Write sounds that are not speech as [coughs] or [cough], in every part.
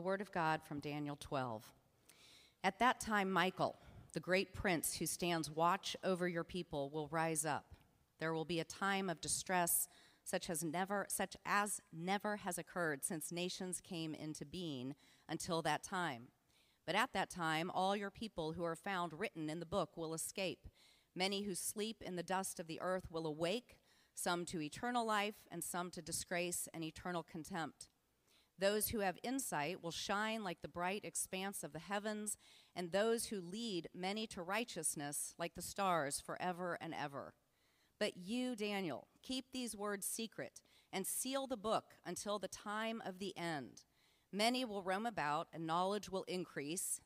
The Word of God from Daniel 12. At that time, Michael, the great prince who stands watch over your people, will rise up. There will be a time of distress such as never such as never has occurred since nations came into being until that time. But at that time all your people who are found written in the book will escape. Many who sleep in the dust of the earth will awake, some to eternal life and some to disgrace and eternal contempt. Those who have insight will shine like the bright expanse of the heavens, and those who lead many to righteousness like the stars forever and ever. But you, Daniel, keep these words secret and seal the book until the time of the end. Many will roam about, and knowledge will increase.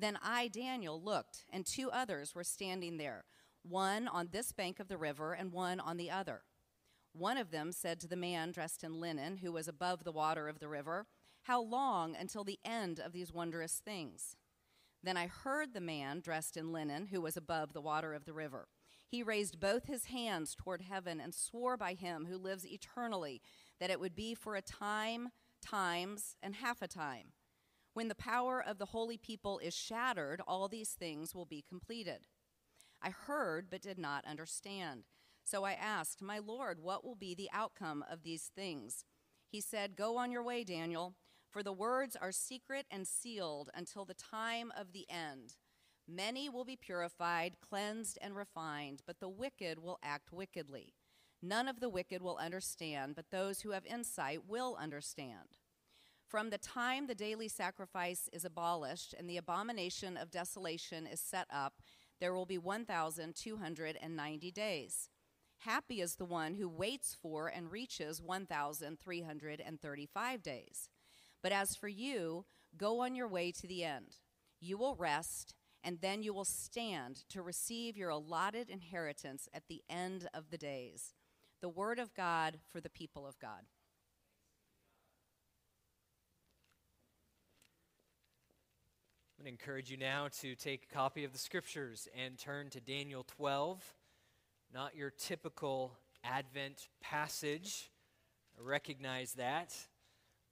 Then I, Daniel, looked, and two others were standing there, one on this bank of the river and one on the other. One of them said to the man dressed in linen, who was above the water of the river, How long until the end of these wondrous things? Then I heard the man dressed in linen, who was above the water of the river he raised both his hands toward heaven and swore by him who lives eternally that it would be for a time, times, and half a time. When the power of the holy people is shattered, all these things will be completed. I heard but did not understand. So I asked, My Lord, what will be the outcome of these things? He said, Go on your way, Daniel, for the words are secret and sealed until the time of the end. Many will be purified, cleansed, and refined, but the wicked will act wickedly. None of the wicked will understand, but those who have insight will understand. From the time the daily sacrifice is abolished and the abomination of desolation is set up, there will be 1,290 days. Happy is the one who waits for and reaches 1,335 days. But as for you, go on your way to the end. You will rest and then you will stand to receive your allotted inheritance at the end of the days. The word of God for the people of God. I'm going to encourage you now to take a copy of the scriptures and turn to Daniel 12, not your typical Advent passage. I recognize that.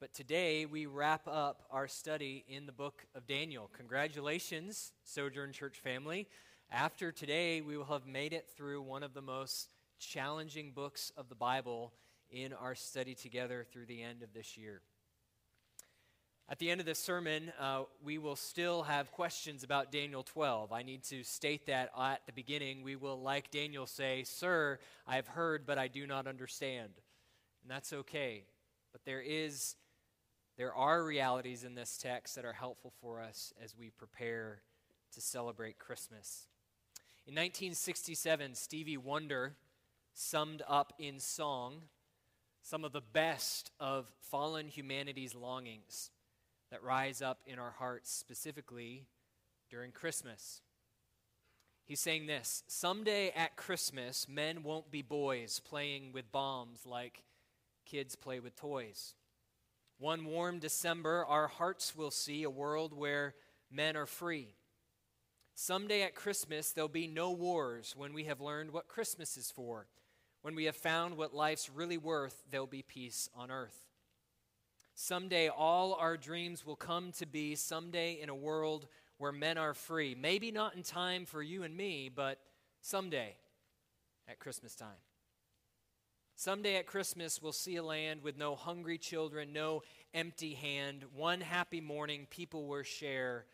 But today we wrap up our study in the book of Daniel. Congratulations, Sojourn Church family. After today, we will have made it through one of the most challenging books of the Bible in our study together through the end of this year. At the end of this sermon, uh, we will still have questions about Daniel 12. I need to state that at the beginning. We will, like Daniel, say, Sir, I have heard, but I do not understand. And that's okay. But there is there are realities in this text that are helpful for us as we prepare to celebrate Christmas. In 1967, Stevie Wonder summed up in song some of the best of fallen humanity's longings that rise up in our hearts, specifically during Christmas. He's saying this Someday at Christmas, men won't be boys playing with bombs like kids play with toys. One warm December, our hearts will see a world where men are free. Someday at Christmas, there'll be no wars when we have learned what Christmas is for. When we have found what life's really worth, there'll be peace on earth. Someday, all our dreams will come to be someday in a world where men are free. Maybe not in time for you and me, but someday at Christmas time. Someday at Christmas, we'll see a land with no hungry children, no empty hand. One happy morning, people will share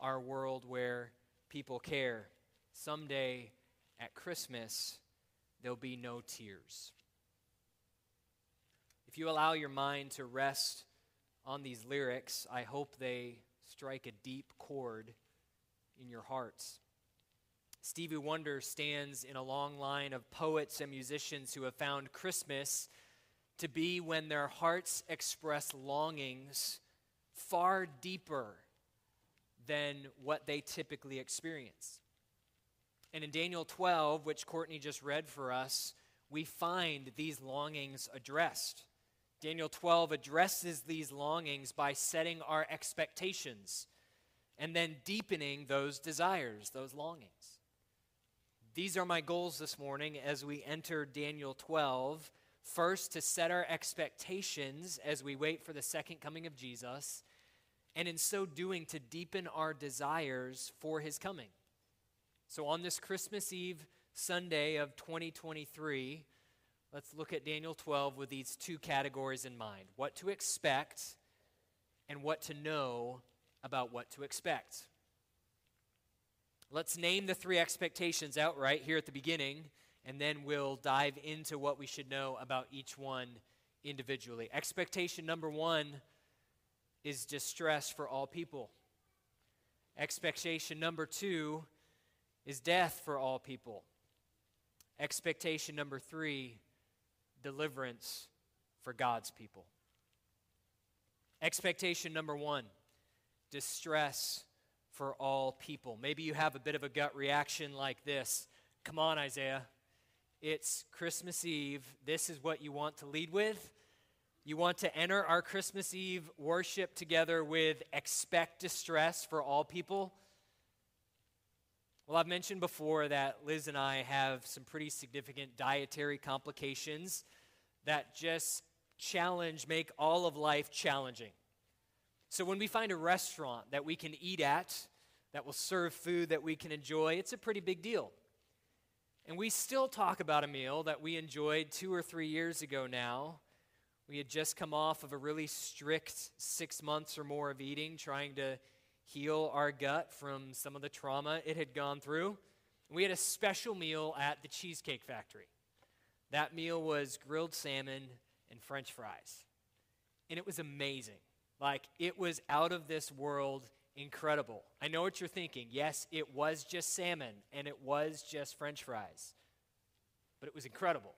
our world where people care. Someday at Christmas, there'll be no tears. If you allow your mind to rest on these lyrics, I hope they strike a deep chord in your hearts. Stevie Wonder stands in a long line of poets and musicians who have found Christmas to be when their hearts express longings far deeper than what they typically experience. And in Daniel 12, which Courtney just read for us, we find these longings addressed. Daniel 12 addresses these longings by setting our expectations and then deepening those desires, those longings. These are my goals this morning as we enter Daniel 12. First, to set our expectations as we wait for the second coming of Jesus. and in so doing to deepen our desires for his coming. So on this Christmas Eve Sunday of 2023, let's look at Daniel 12 with these two categories in mind what to expect and what to know about what to expect. Let's name the three expectations outright here at the beginning, and then we'll dive into what we should know about each one individually. Expectation number one is distress for all people. Expectation number two is death for all people. Expectation number three, deliverance for God's people. Expectation number one, distress for all people. Maybe you have a bit of a gut reaction like this Come on, Isaiah. It's Christmas Eve. This is what you want to lead with. You want to enter our Christmas Eve worship together with expect distress for all people. Well, I've mentioned before that Liz and I have some pretty significant dietary complications that just challenge, make all of life challenging. So when we find a restaurant that we can eat at, that will serve food that we can enjoy, it's a pretty big deal. And we still talk about a meal that we enjoyed two or three years ago now we had just come off of a really strict six months or more of eating, trying to heal our gut from some of the trauma it had gone through. We had a special meal at the Cheesecake Factory. That meal was grilled salmon and french fries. And it was amazing. Like, it was out of this world incredible. I know what you're thinking. Yes, it was just salmon and it was just french fries, but it was incredible.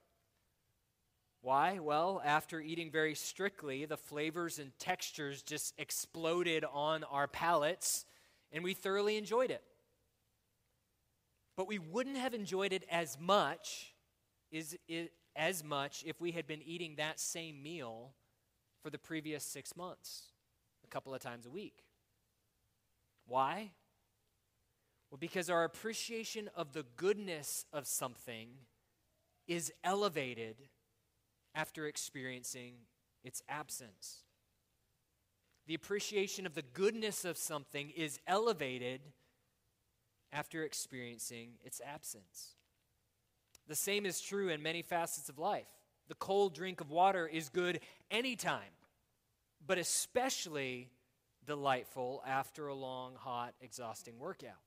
Why? Well, after eating very strictly, the flavors and textures just exploded on our palates, and we thoroughly enjoyed it. But we wouldn't have enjoyed it as much is it, as much if we had been eating that same meal for the previous six months, a couple of times a week. Why? Well, because our appreciation of the goodness of something is elevated after experiencing its absence. The appreciation of the goodness of something is elevated after experiencing its absence. The same is true in many facets of life. The cold drink of water is good anytime, but especially delightful after a long, hot, exhausting workout.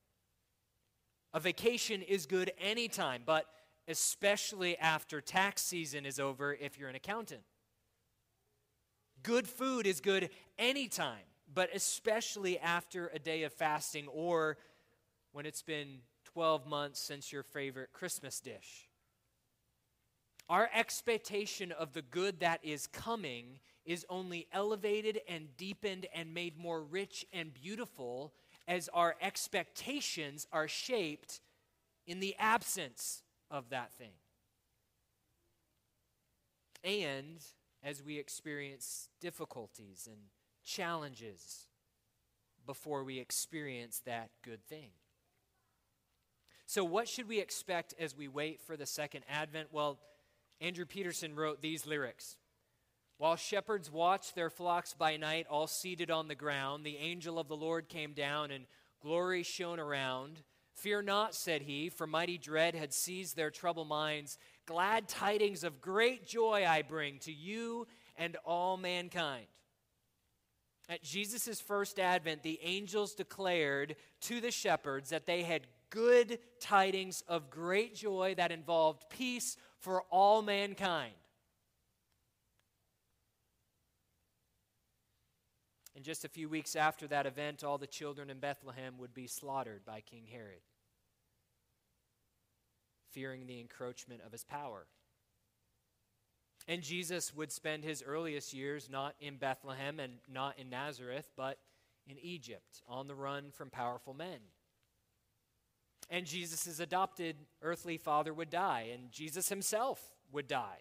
A vacation is good anytime, but especially after tax season is over if you're an accountant. Good food is good anytime, but especially after a day of fasting or when it's been 12 months since your favorite Christmas dish. Our expectation of the good that is coming is only elevated and deepened and made more rich and beautiful as our expectations are shaped in the absence of that thing. And as we experience difficulties and challenges before we experience that good thing. So, what should we expect as we wait for the second advent? Well, Andrew Peterson wrote these lyrics While shepherds watched their flocks by night, all seated on the ground, the angel of the Lord came down and glory shone around. Fear not, said he, for mighty dread had seized their troubled minds. Glad tidings of great joy I bring to you and all mankind. At Jesus' first advent, the angels declared to the shepherds that they had good tidings of great joy that involved peace for all mankind. And just a few weeks after that event, all the children in Bethlehem would be slaughtered by King Herod, fearing the encroachment of his power. And Jesus would spend his earliest years not in Bethlehem and not in Nazareth, but in Egypt, on the run from powerful men. And Jesus' adopted earthly father would die, and Jesus himself would die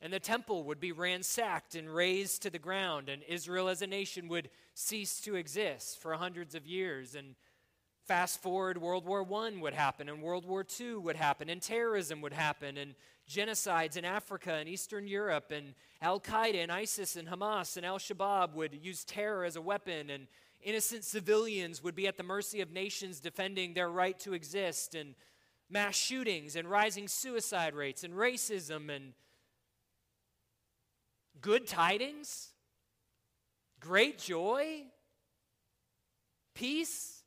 and the temple would be ransacked and razed to the ground, and Israel as a nation would cease to exist for hundreds of years. And fast forward, World War I would happen, and World War II would happen, and terrorism would happen, and genocides in Africa and Eastern Europe, and Al Qaeda and ISIS and Hamas and Al Shabaab would use terror as a weapon, and innocent civilians would be at the mercy of nations defending their right to exist, and mass shootings, and rising suicide rates, and racism, and good tidings, great joy, peace.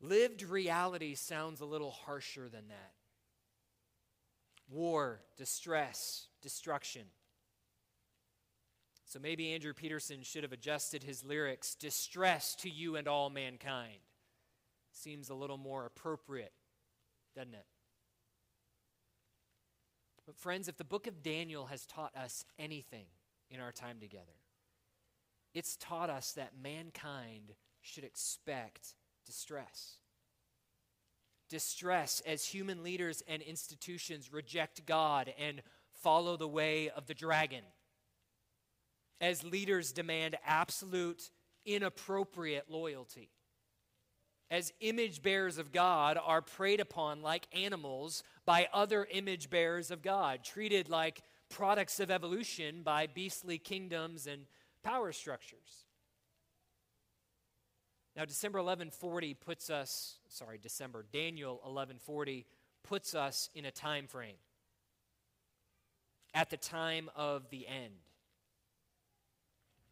Lived reality sounds a little harsher than that. War, distress, destruction. So maybe Andrew Peterson should have adjusted his lyrics distress to you and all mankind. Seems a little more appropriate, doesn't it? But, friends, if the book of Daniel has taught us anything in our time together, it's taught us that mankind should expect distress. Distress as human leaders and institutions reject God and follow the way of the dragon. As leaders demand absolute, inappropriate loyalty. As image bearers of God are preyed upon like animals by other image bearers of God, treated like products of evolution by beastly kingdoms and power structures. Now, December 1140 puts us, sorry, December, Daniel 1140 puts us in a time frame at the time of the end.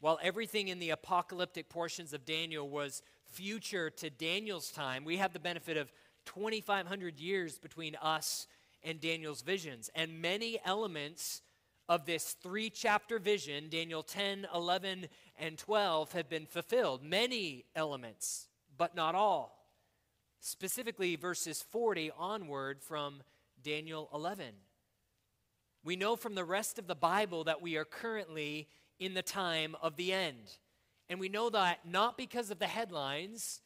While everything in the apocalyptic portions of Daniel was future to Daniel's time, we have the benefit of 2,500 years between us and Daniel's visions. And many elements of this three chapter vision, Daniel 10, 11, and 12, have been fulfilled. Many elements, but not all. Specifically, verses 40 onward from Daniel 11. We know from the rest of the Bible that we are currently in the time of the end. And we know that not because of the headlines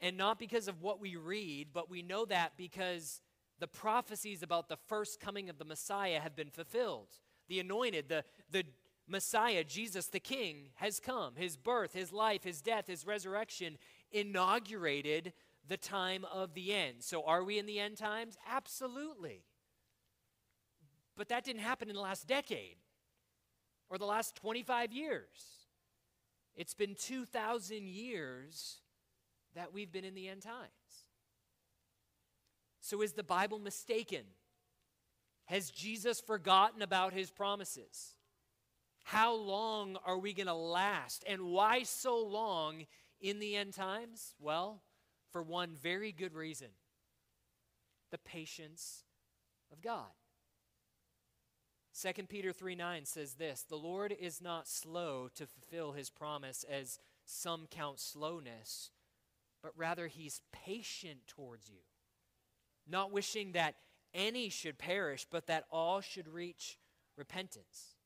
and not because of what we read, but we know that because the prophecies about the first coming of the Messiah have been fulfilled the anointed, the, the Messiah, Jesus the King, has come. His birth, his life, his death, his resurrection inaugurated the time of the end. So, are we in the end times? Absolutely. But that didn't happen in the last decade or the last 25 years. It's been 2,000 years that we've been in the end times. So, is the Bible mistaken? Has Jesus forgotten about his promises? How long are we going to last? And why so long in the end times? Well, for one very good reason the patience of God. 2 Peter 3 9 says this The Lord is not slow to fulfill his promise, as some count slowness, but rather he's patient towards you, not wishing that any should perish, but that all should reach repentance.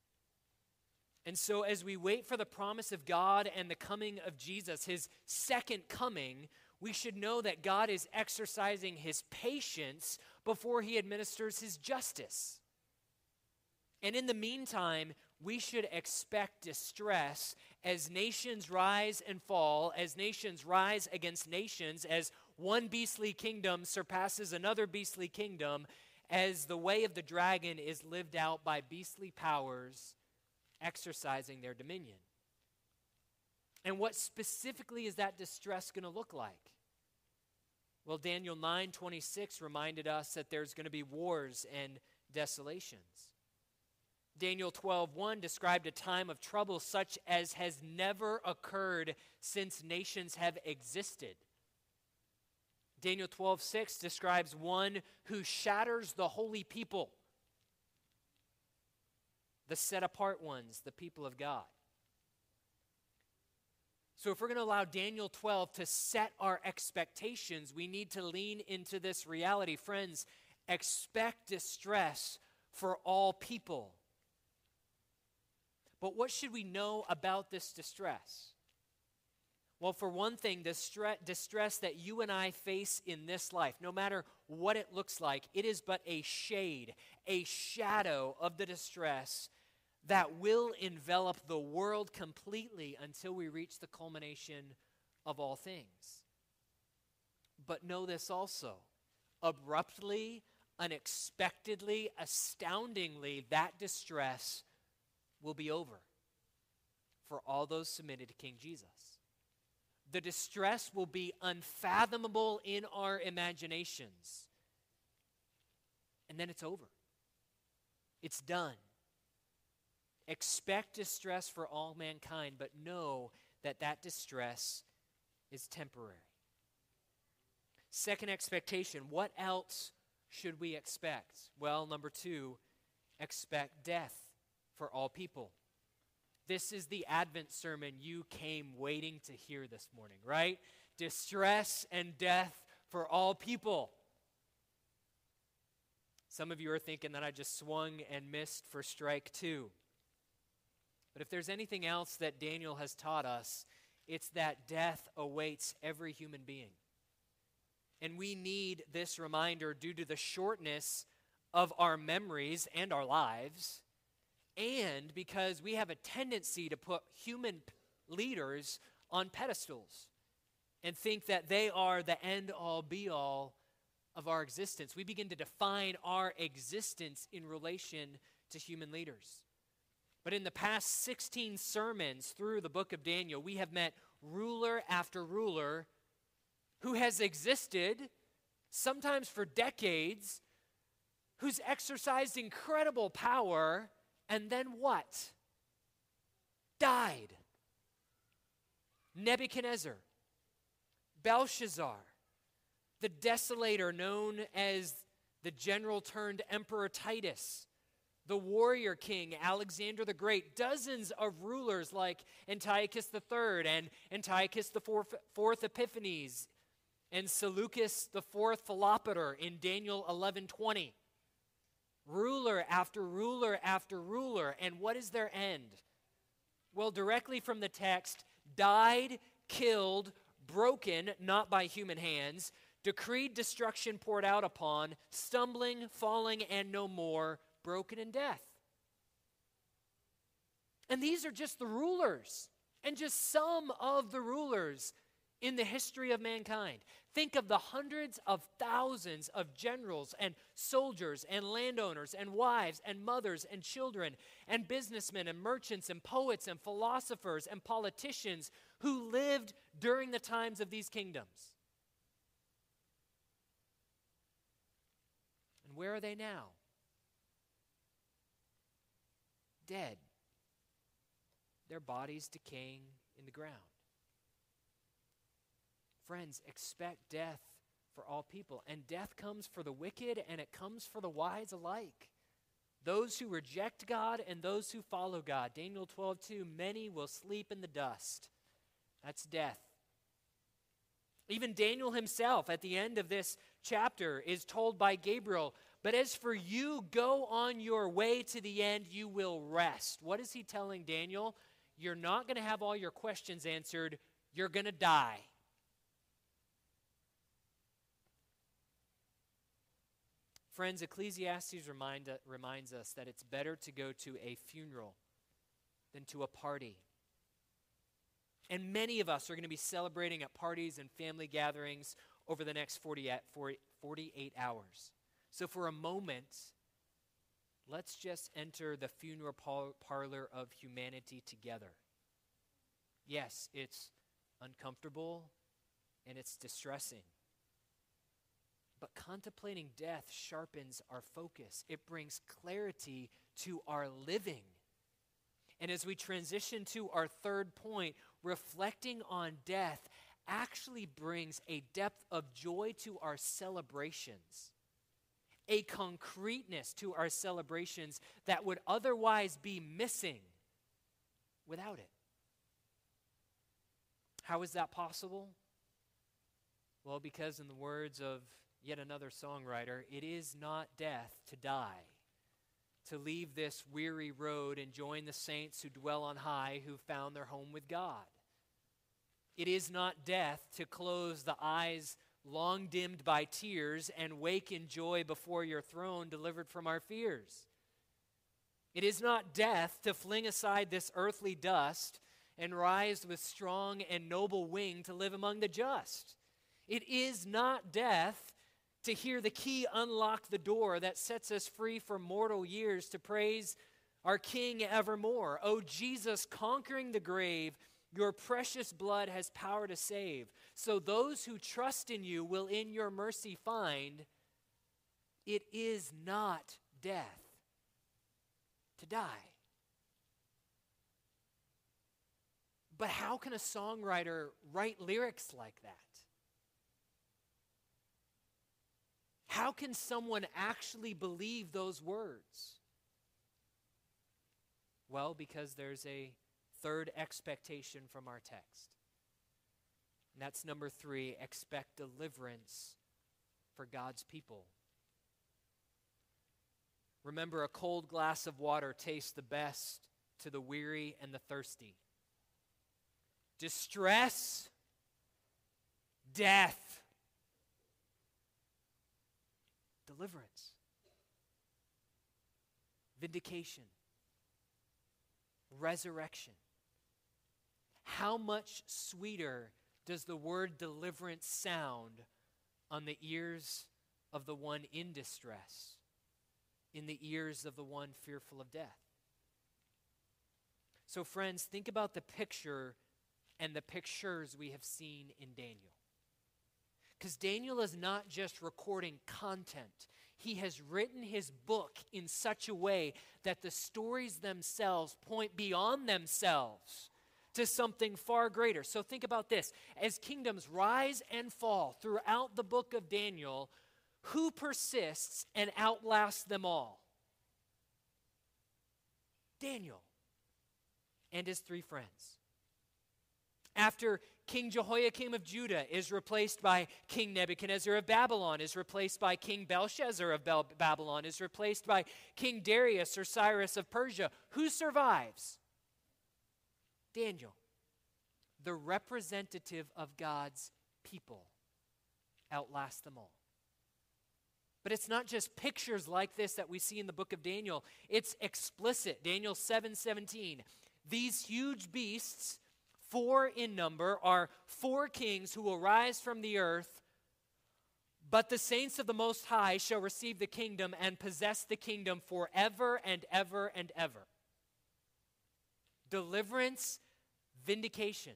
And so, as we wait for the promise of God and the coming of Jesus, his second coming, we should know that God is exercising his patience before he administers his justice. And in the meantime, we should expect distress as nations rise and fall, as nations rise against nations, as one beastly kingdom surpasses another beastly kingdom as the way of the dragon is lived out by beastly powers exercising their dominion. And what specifically is that distress going to look like? Well, Daniel 9:26 reminded us that there's going to be wars and desolations. Daniel 12:1 described a time of trouble such as has never occurred since nations have existed. Daniel 12, 6 describes one who shatters the holy people, the set apart ones, the people of God. So, if we're going to allow Daniel 12 to set our expectations, we need to lean into this reality. Friends, expect distress for all people. But what should we know about this distress? Well, for one thing, the distress that you and I face in this life, no matter what it looks like, it is but a shade, a shadow of the distress that will envelop the world completely until we reach the culmination of all things. But know this also abruptly, unexpectedly, astoundingly, that distress will be over for all those submitted to King Jesus. The distress will be unfathomable in our imaginations. And then it's over. It's done. Expect distress for all mankind, but know that that distress is temporary. Second expectation what else should we expect? Well, number two, expect death for all people. This is the Advent sermon you came waiting to hear this morning, right? Distress and death for all people. Some of you are thinking that I just swung and missed for strike two. But if there's anything else that Daniel has taught us, it's that death awaits every human being. And we need this reminder due to the shortness of our memories and our lives, and because we have a tendency to put human leaders on pedestals and think that they are the end all be all of our existence. We begin to define our existence in relation to human leaders. But in the past 16 sermons through the book of Daniel, we have met ruler after ruler who has existed, sometimes for decades, who's exercised incredible power, and then what? Died. Nebuchadnezzar, Belshazzar, the desolator known as the general turned Emperor Titus, the warrior king Alexander the Great, dozens of rulers like Antiochus III and Antiochus the Fourth, fourth Epiphanes and Seleucus the Fourth Philopator in Daniel 11:20. Ruler after ruler after ruler, and what is their end? Well, directly from the text, died, killed, broken, not by human hands, decreed destruction poured out upon, stumbling, falling, and no more, broken in death. And these are just the rulers, and just some of the rulers in the history of mankind. Think of the hundreds of thousands of generals and soldiers and landowners and wives and mothers and children and businessmen and merchants and poets and philosophers and politicians who lived during the times of these kingdoms. And where are they now? dead, their bodies decaying in the ground. Friends, expect death for all people. And death comes for the wicked and it comes for the wise alike. Those who reject God and those who follow God. Daniel 12, 2, many will sleep in the dust. That's death. Even Daniel himself, at the end of this chapter, is told by Gabriel, but as for you, go on your way to the end, you will rest. What is he telling Daniel? You're not going to have all your questions answered, you're going to die. Friends, Ecclesiastes remind, uh, reminds us that it's better to go to a funeral than to a party. And many of us are going to be celebrating at parties and family gatherings over the next 40, 48 hours. So, for a moment, let's just enter the funeral parlor of humanity together. Yes, it's uncomfortable and it's distressing. But contemplating death sharpens our focus, it brings clarity to our living. And as we transition to our third point, reflecting on death actually brings a depth of joy to our celebrations a concreteness to our celebrations that would otherwise be missing without it. How is that possible? Well, because, in the words of yet another songwriter, it is not death to die, to leave this weary road and join the saints who dwell on high, who found their home with God. It is not death to close the eyes long dimmed by tears, and wake in joy before your throne, delivered from our fears. It is not death to fling aside this earthly dust and rise with strong and noble wing to live among the just. It is not death to hear the key unlock the door that sets us free for mortal years to praise our King evermore. O Jesus, conquering the grave, your precious blood has power to save. So those who trust in you will in your mercy find it is not death to die. But how can a songwriter write lyrics like that? How can someone actually believe those words? Well, because there's a third expectation from our text. And that's number three expect deliverance for God's people. Remember, a cold glass of water tastes the best to the weary and the thirsty. Distress, death, deliverance, vindication, resurrection. How much sweeter does the word deliverance sound on the ears of the one in distress, in the ears of the one fearful of death? So, friends, think about the picture and the pictures we have seen in Daniel. Because Daniel is not just recording content, he has written his book in such a way that the stories themselves point beyond themselves to something far greater. So think about this as kingdoms rise and fall throughout the book of Daniel, who persists and outlasts them all? Daniel and his three friends. After King Jehoiakim of Judah is replaced by King Nebuchadnezzar of Babylon, is replaced by King Belshazzar of Bel- Babylon, is replaced by King Darius or Cyrus of Persia. Who survives? Daniel, the representative of God's people, outlasts them all. But it's not just pictures like this that we see in the book of Daniel. It's explicit. Daniel 7 17. These huge beasts four in number, are four kings who will rise from the earth. But the saints of the Most High shall receive the kingdom and possess the kingdom forever and ever and ever. Deliverance, vindication.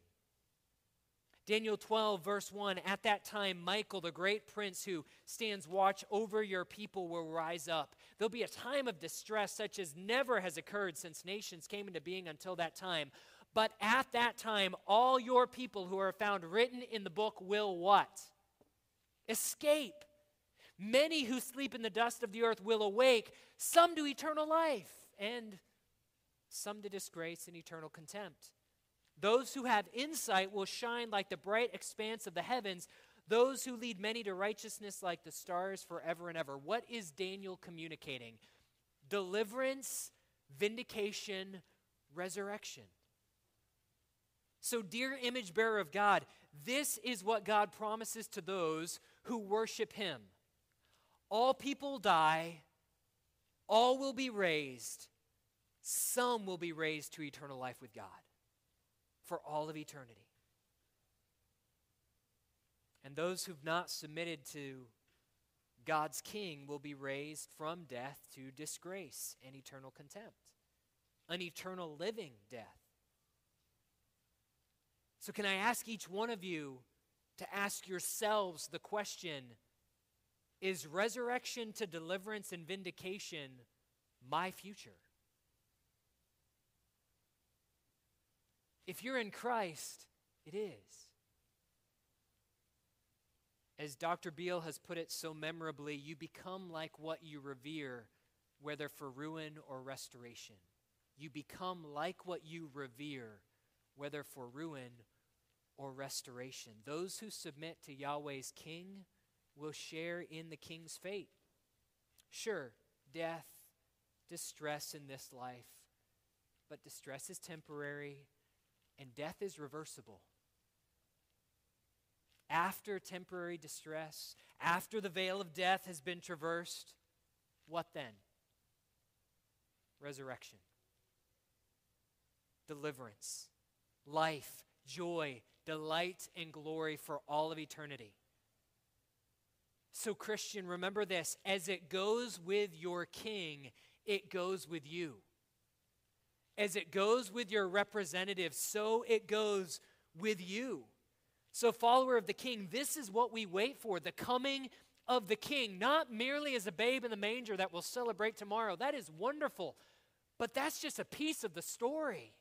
Daniel 12, verse 1 At that time, Michael, the great prince who stands watch over your people, will rise up. There'll be a time of distress such as never has occurred since nations came into being until that time. But at that time, all your people who are found written in the book will what? Escape. Many who sleep in the dust of the earth will awake, some to eternal life, and some to disgrace and eternal contempt. Those who have insight will shine like the bright expanse of the heavens. Those who lead many to righteousness like the stars forever and ever. What is Daniel communicating? Deliverance, vindication, resurrection. So, dear image bearer of God, this is what God promises to those who worship Him. All people die, all will be raised, some will be raised to eternal life with God for all of eternity. And those who've not submitted to God's King will be raised from death to disgrace and eternal contempt, an eternal living death. So, can I ask each one of you to ask yourselves the question Is resurrection to deliverance and vindication my future? If you're in Christ, it is. As Dr. Beale has put it so memorably, you become like what you revere, whether for ruin or restoration. You become like what you revere, whether for ruin or restoration. Those who submit to Yahweh's king will share in the king's fate. Sure, death, distress in this life, but distress is temporary and death is reversible. After temporary distress, after the veil of death has been traversed, what then? Resurrection, deliverance, life, joy, delight, and glory for all of eternity. So, Christian, remember this as it goes with your king, it goes with you. as it goes with your representative, so it goes with you. So, follower of the king, this is what we wait for the coming of the king, not merely as a babe in the manger that we'll celebrate tomorrow. That is wonderful, but that's just a piece of the story.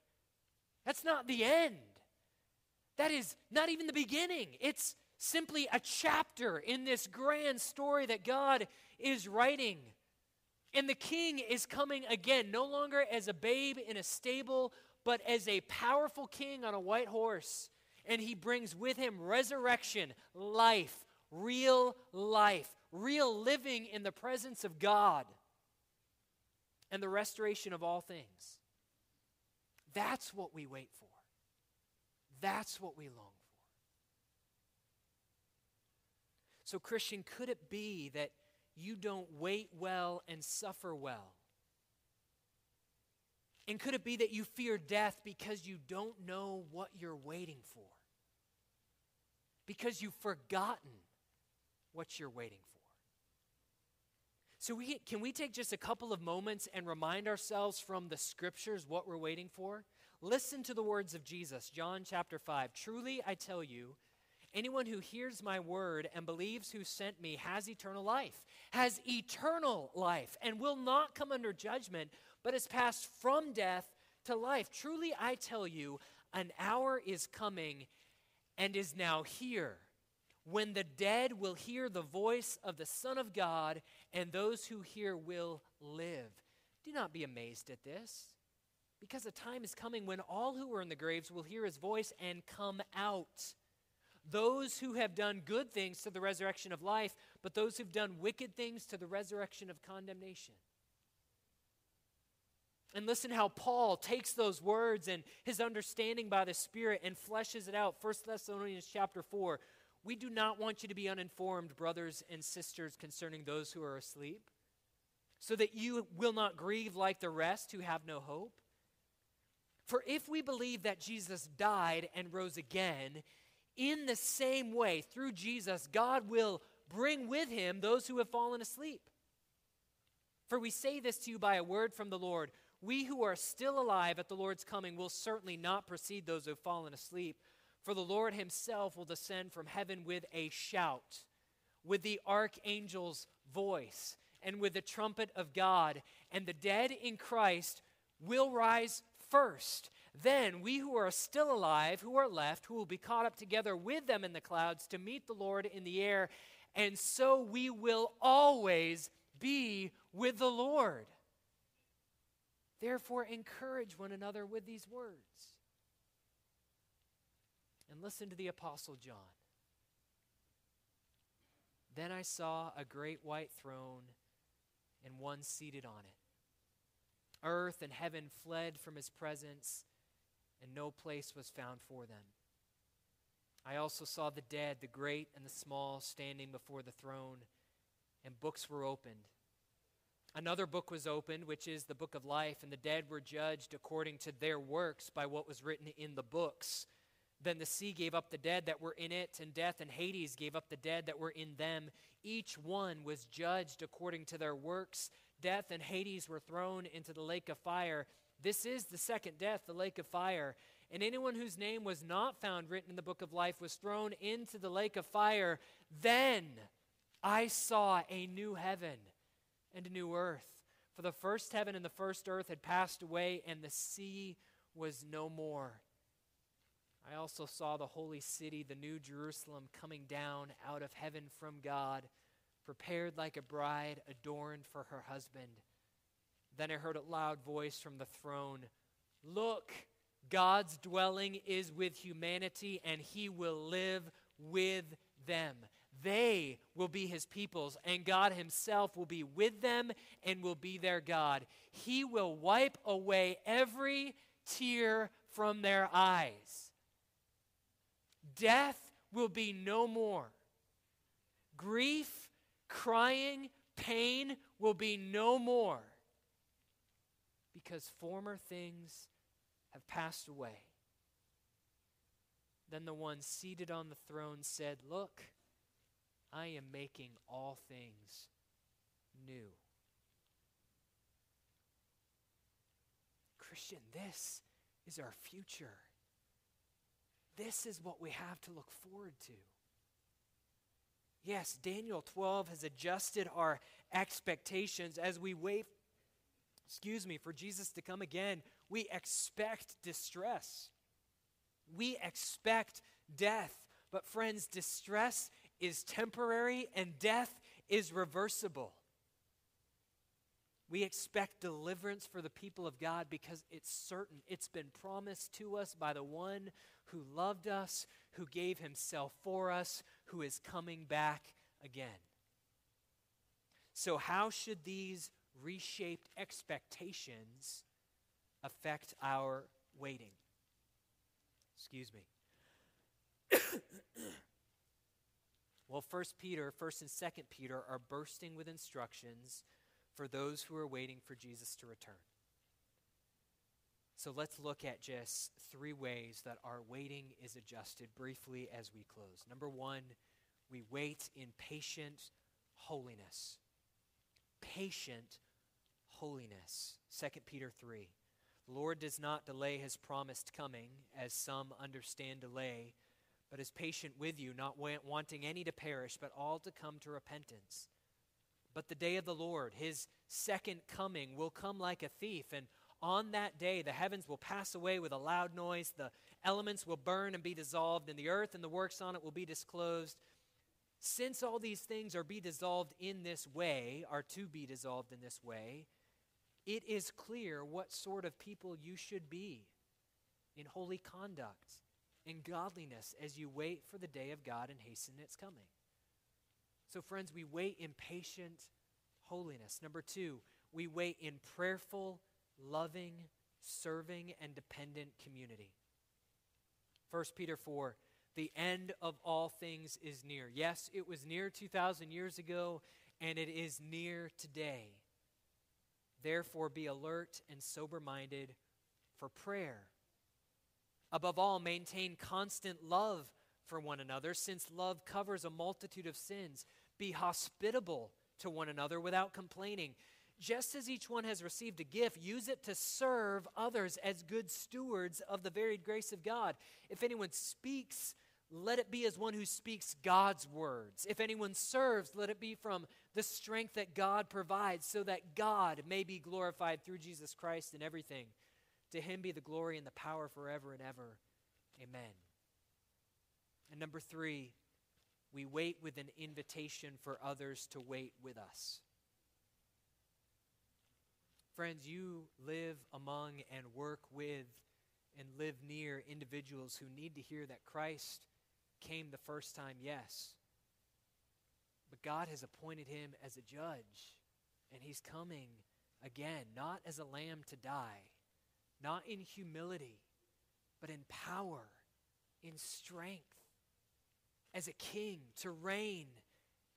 That's not the end. That is not even the beginning. It's simply a chapter in this grand story that God is writing. And the king is coming again, no longer as a babe in a stable, but as a powerful king on a white horse. And he brings with him resurrection, life, real life, real living in the presence of God, and the restoration of all things. That's what we wait for. That's what we long for. So, Christian, could it be that you don't wait well and suffer well? And could it be that you fear death because you don't know what you're waiting for? Because you've forgotten what you're waiting for. So, we, can we take just a couple of moments and remind ourselves from the scriptures what we're waiting for? Listen to the words of Jesus, John chapter 5. Truly, I tell you, anyone who hears my word and believes who sent me has eternal life, has eternal life, and will not come under judgment, but has passed from death to life. Truly, I tell you, an hour is coming and is now here when the dead will hear the voice of the Son of God, and those who hear will live. Do not be amazed at this, because a time is coming when all who are in the graves will hear his voice and come out. Those who have done good things to the resurrection of life, but those who've done wicked things to the resurrection of condemnation. And listen how Paul takes those words and his understanding by the Spirit and fleshes it out. 1 Thessalonians chapter 4 we do not want you to be uninformed, brothers and sisters, concerning those who are asleep, so that you will not grieve like the rest who have no hope. For if we believe that Jesus died and rose again, in the same way, through Jesus, God will bring with him those who have fallen asleep. For we say this to you by a word from the Lord. We who are still alive at the Lord's coming will certainly not precede those who have fallen asleep. For the Lord himself will descend from heaven with a shout, with the archangel's voice, and with the trumpet of God, and the dead in Christ will rise first. Then we who are still alive, who are left, who will be caught up together with them in the clouds to meet the Lord in the air, and so we will always be with the Lord. Therefore, encourage one another with these words. And listen to the Apostle John. Then I saw a great white throne and one seated on it. Earth and heaven fled from his presence, and no place was found for them. I also saw the dead, the great and the small, standing before the throne, and books were opened. Another book was opened, which is the book of life, and the dead were judged according to their works by what was written in the books. Then the sea gave up the dead that were in it, and death and Hades gave up the dead that were in them. Each one was judged according to their works. Death and Hades were thrown into the lake of fire. This is the second death, the lake of fire. And anyone whose name was not found written in the book of life was thrown into the lake of fire. Then I saw a new heaven and a new earth. For the first heaven and the first earth had passed away, and the sea was no more. I also saw the holy city, the new Jerusalem, coming down out of heaven from God, prepared like a bride adorned for her husband. Then I heard a loud voice from the throne Look, God's dwelling is with humanity, and he will live with them. They will be his peoples, and God himself will be with them and will be their God. He will wipe away every tear from their eyes Death will be no more. Grief, crying, pain will be no more because former things have passed away. Then the one seated on the throne said, Look, I am making all things new. Christian, this is our future. This is what we have to look forward to. Yes, Daniel 12 has adjusted our expectations as we wait, excuse me, for Jesus to come again. We expect distress. We expect death. But, friends, distress is temporary and death is reversible. We expect deliverance for the people of God because it's certain. It's been promised to us by the one who loved us, who gave himself for us, who is coming back again. So, how should these reshaped expectations affect our waiting? Excuse me. [coughs] well, First Peter, First and Second Peter are bursting with instructions for those who are waiting for Jesus to return. So let's look at just three ways that our waiting is adjusted briefly as we close. Number one, we wait in patient holiness. Patient holiness. 2 Peter 3. The Lord does not delay his promised coming, as some understand delay, but is patient with you, not wanting any to perish, but all to come to repentance. But the day of the Lord, his second coming, will come like a thief, and on that day the heavens will pass away with a loud noise, the elements will burn and be dissolved, and the earth and the works on it will be disclosed. Since all these things are be dissolved in this way, are to be dissolved in this way, it is clear what sort of people you should be in holy conduct in godliness as you wait for the day of God and hasten its coming. So, friends, we wait in patient holiness. Number two, we wait in prayerful, loving, serving, and dependent community. 1 Peter 4 The end of all things is near. Yes, it was near 2,000 years ago, and it is near today. Therefore, be alert and sober minded for prayer. Above all, maintain constant love for one another, since love covers a multitude of sins. Be hospitable to one another without complaining. Just as each one has received a gift, use it to serve others as good stewards of the varied grace of God. If anyone speaks, let it be as one who speaks God's words. If anyone serves, let it be from the strength that God provides, so that God may be glorified through Jesus Christ in everything. To him be the glory and the power forever and ever. Amen. And number three, we wait with an invitation for others to wait with us. Friends, you live among and work with and live near individuals who need to hear that Christ came the first time, yes. But God has appointed him as a judge, and he's coming again, not as a lamb to die, not in humility, but in power, in strength as a king to reign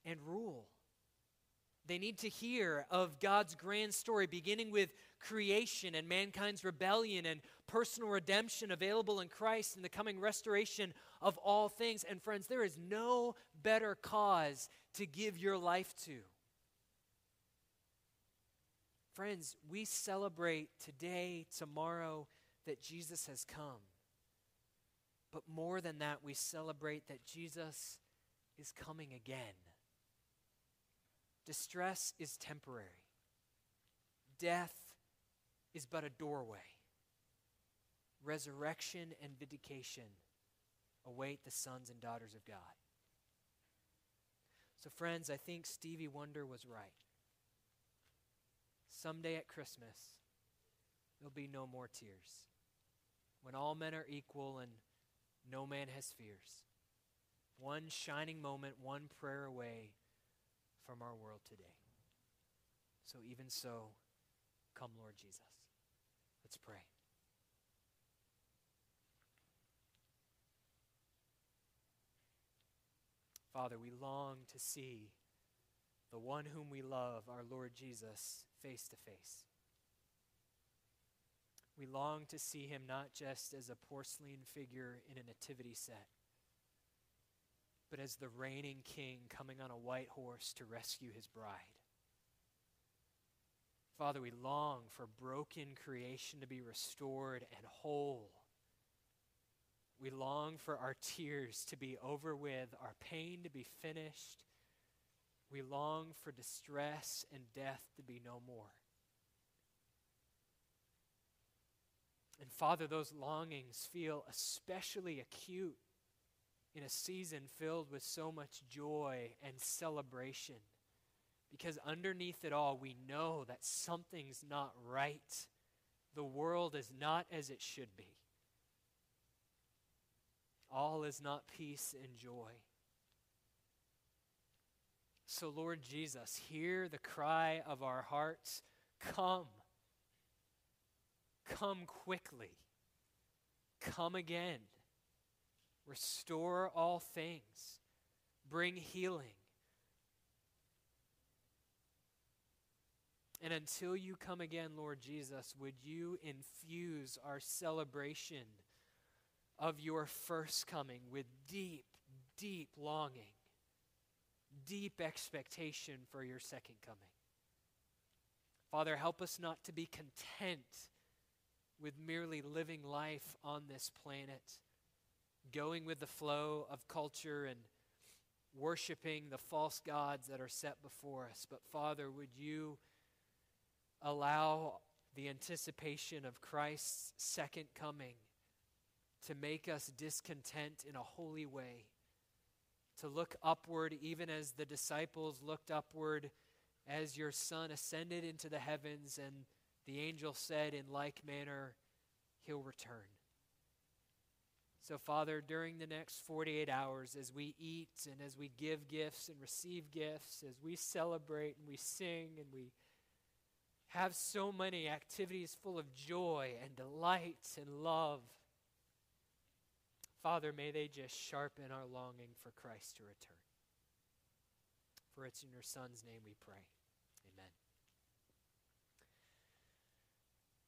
and rule. They need to hear of God's grand story, beginning with creation and mankind's rebellion and personal redemption available in Christ and the coming restoration of all things. And friends, there is no better cause to give your life to. Friends, we celebrate today, tomorrow, that Jesus has come. But more than that, we celebrate that Jesus is coming again. Distress is temporary, death is but a doorway. Resurrection and vindication await the sons and daughters of God. So, friends, I think Stevie Wonder was right. Someday at Christmas, there'll be no more tears. When all men are equal and no man has fears. One shining moment, one prayer away from our world today. So, even so, come, Lord Jesus. Let's pray. Father, we long to see the one whom we love, our Lord Jesus, face to face. We long to see him not just as a porcelain figure in a nativity set, but as the reigning king coming on a white horse to rescue his bride. Father, we long for broken creation to be restored and whole. We long for our tears to be over with, our pain to be finished. We long for distress and death to be no more. And Father, those longings feel especially acute in a season filled with so much joy and celebration. Because underneath it all, we know that something's not right. The world is not as it should be. All is not peace and joy. So, Lord Jesus, hear the cry of our hearts Come. Come quickly. Come again. Restore all things. Bring healing. And until you come again, Lord Jesus, would you infuse our celebration of your first coming with deep, deep longing, deep expectation for your second coming? Father, help us not to be content with merely living life on this planet, going with the flow of culture and worshiping the false gods that are set before us. But Father, would you allow the anticipation of Christ's second coming to make us discontent in a holy way, to look upward, even as the disciples looked upward as your Son ascended into the heavens and the angel said, in like manner, he'll return. So, Father, during the next 48 hours, as we eat and as we give gifts and receive gifts, as we celebrate and we sing and we have so many activities full of joy and delight and love, Father, may they just sharpen our longing for Christ to return. For it's in your Son's name we pray.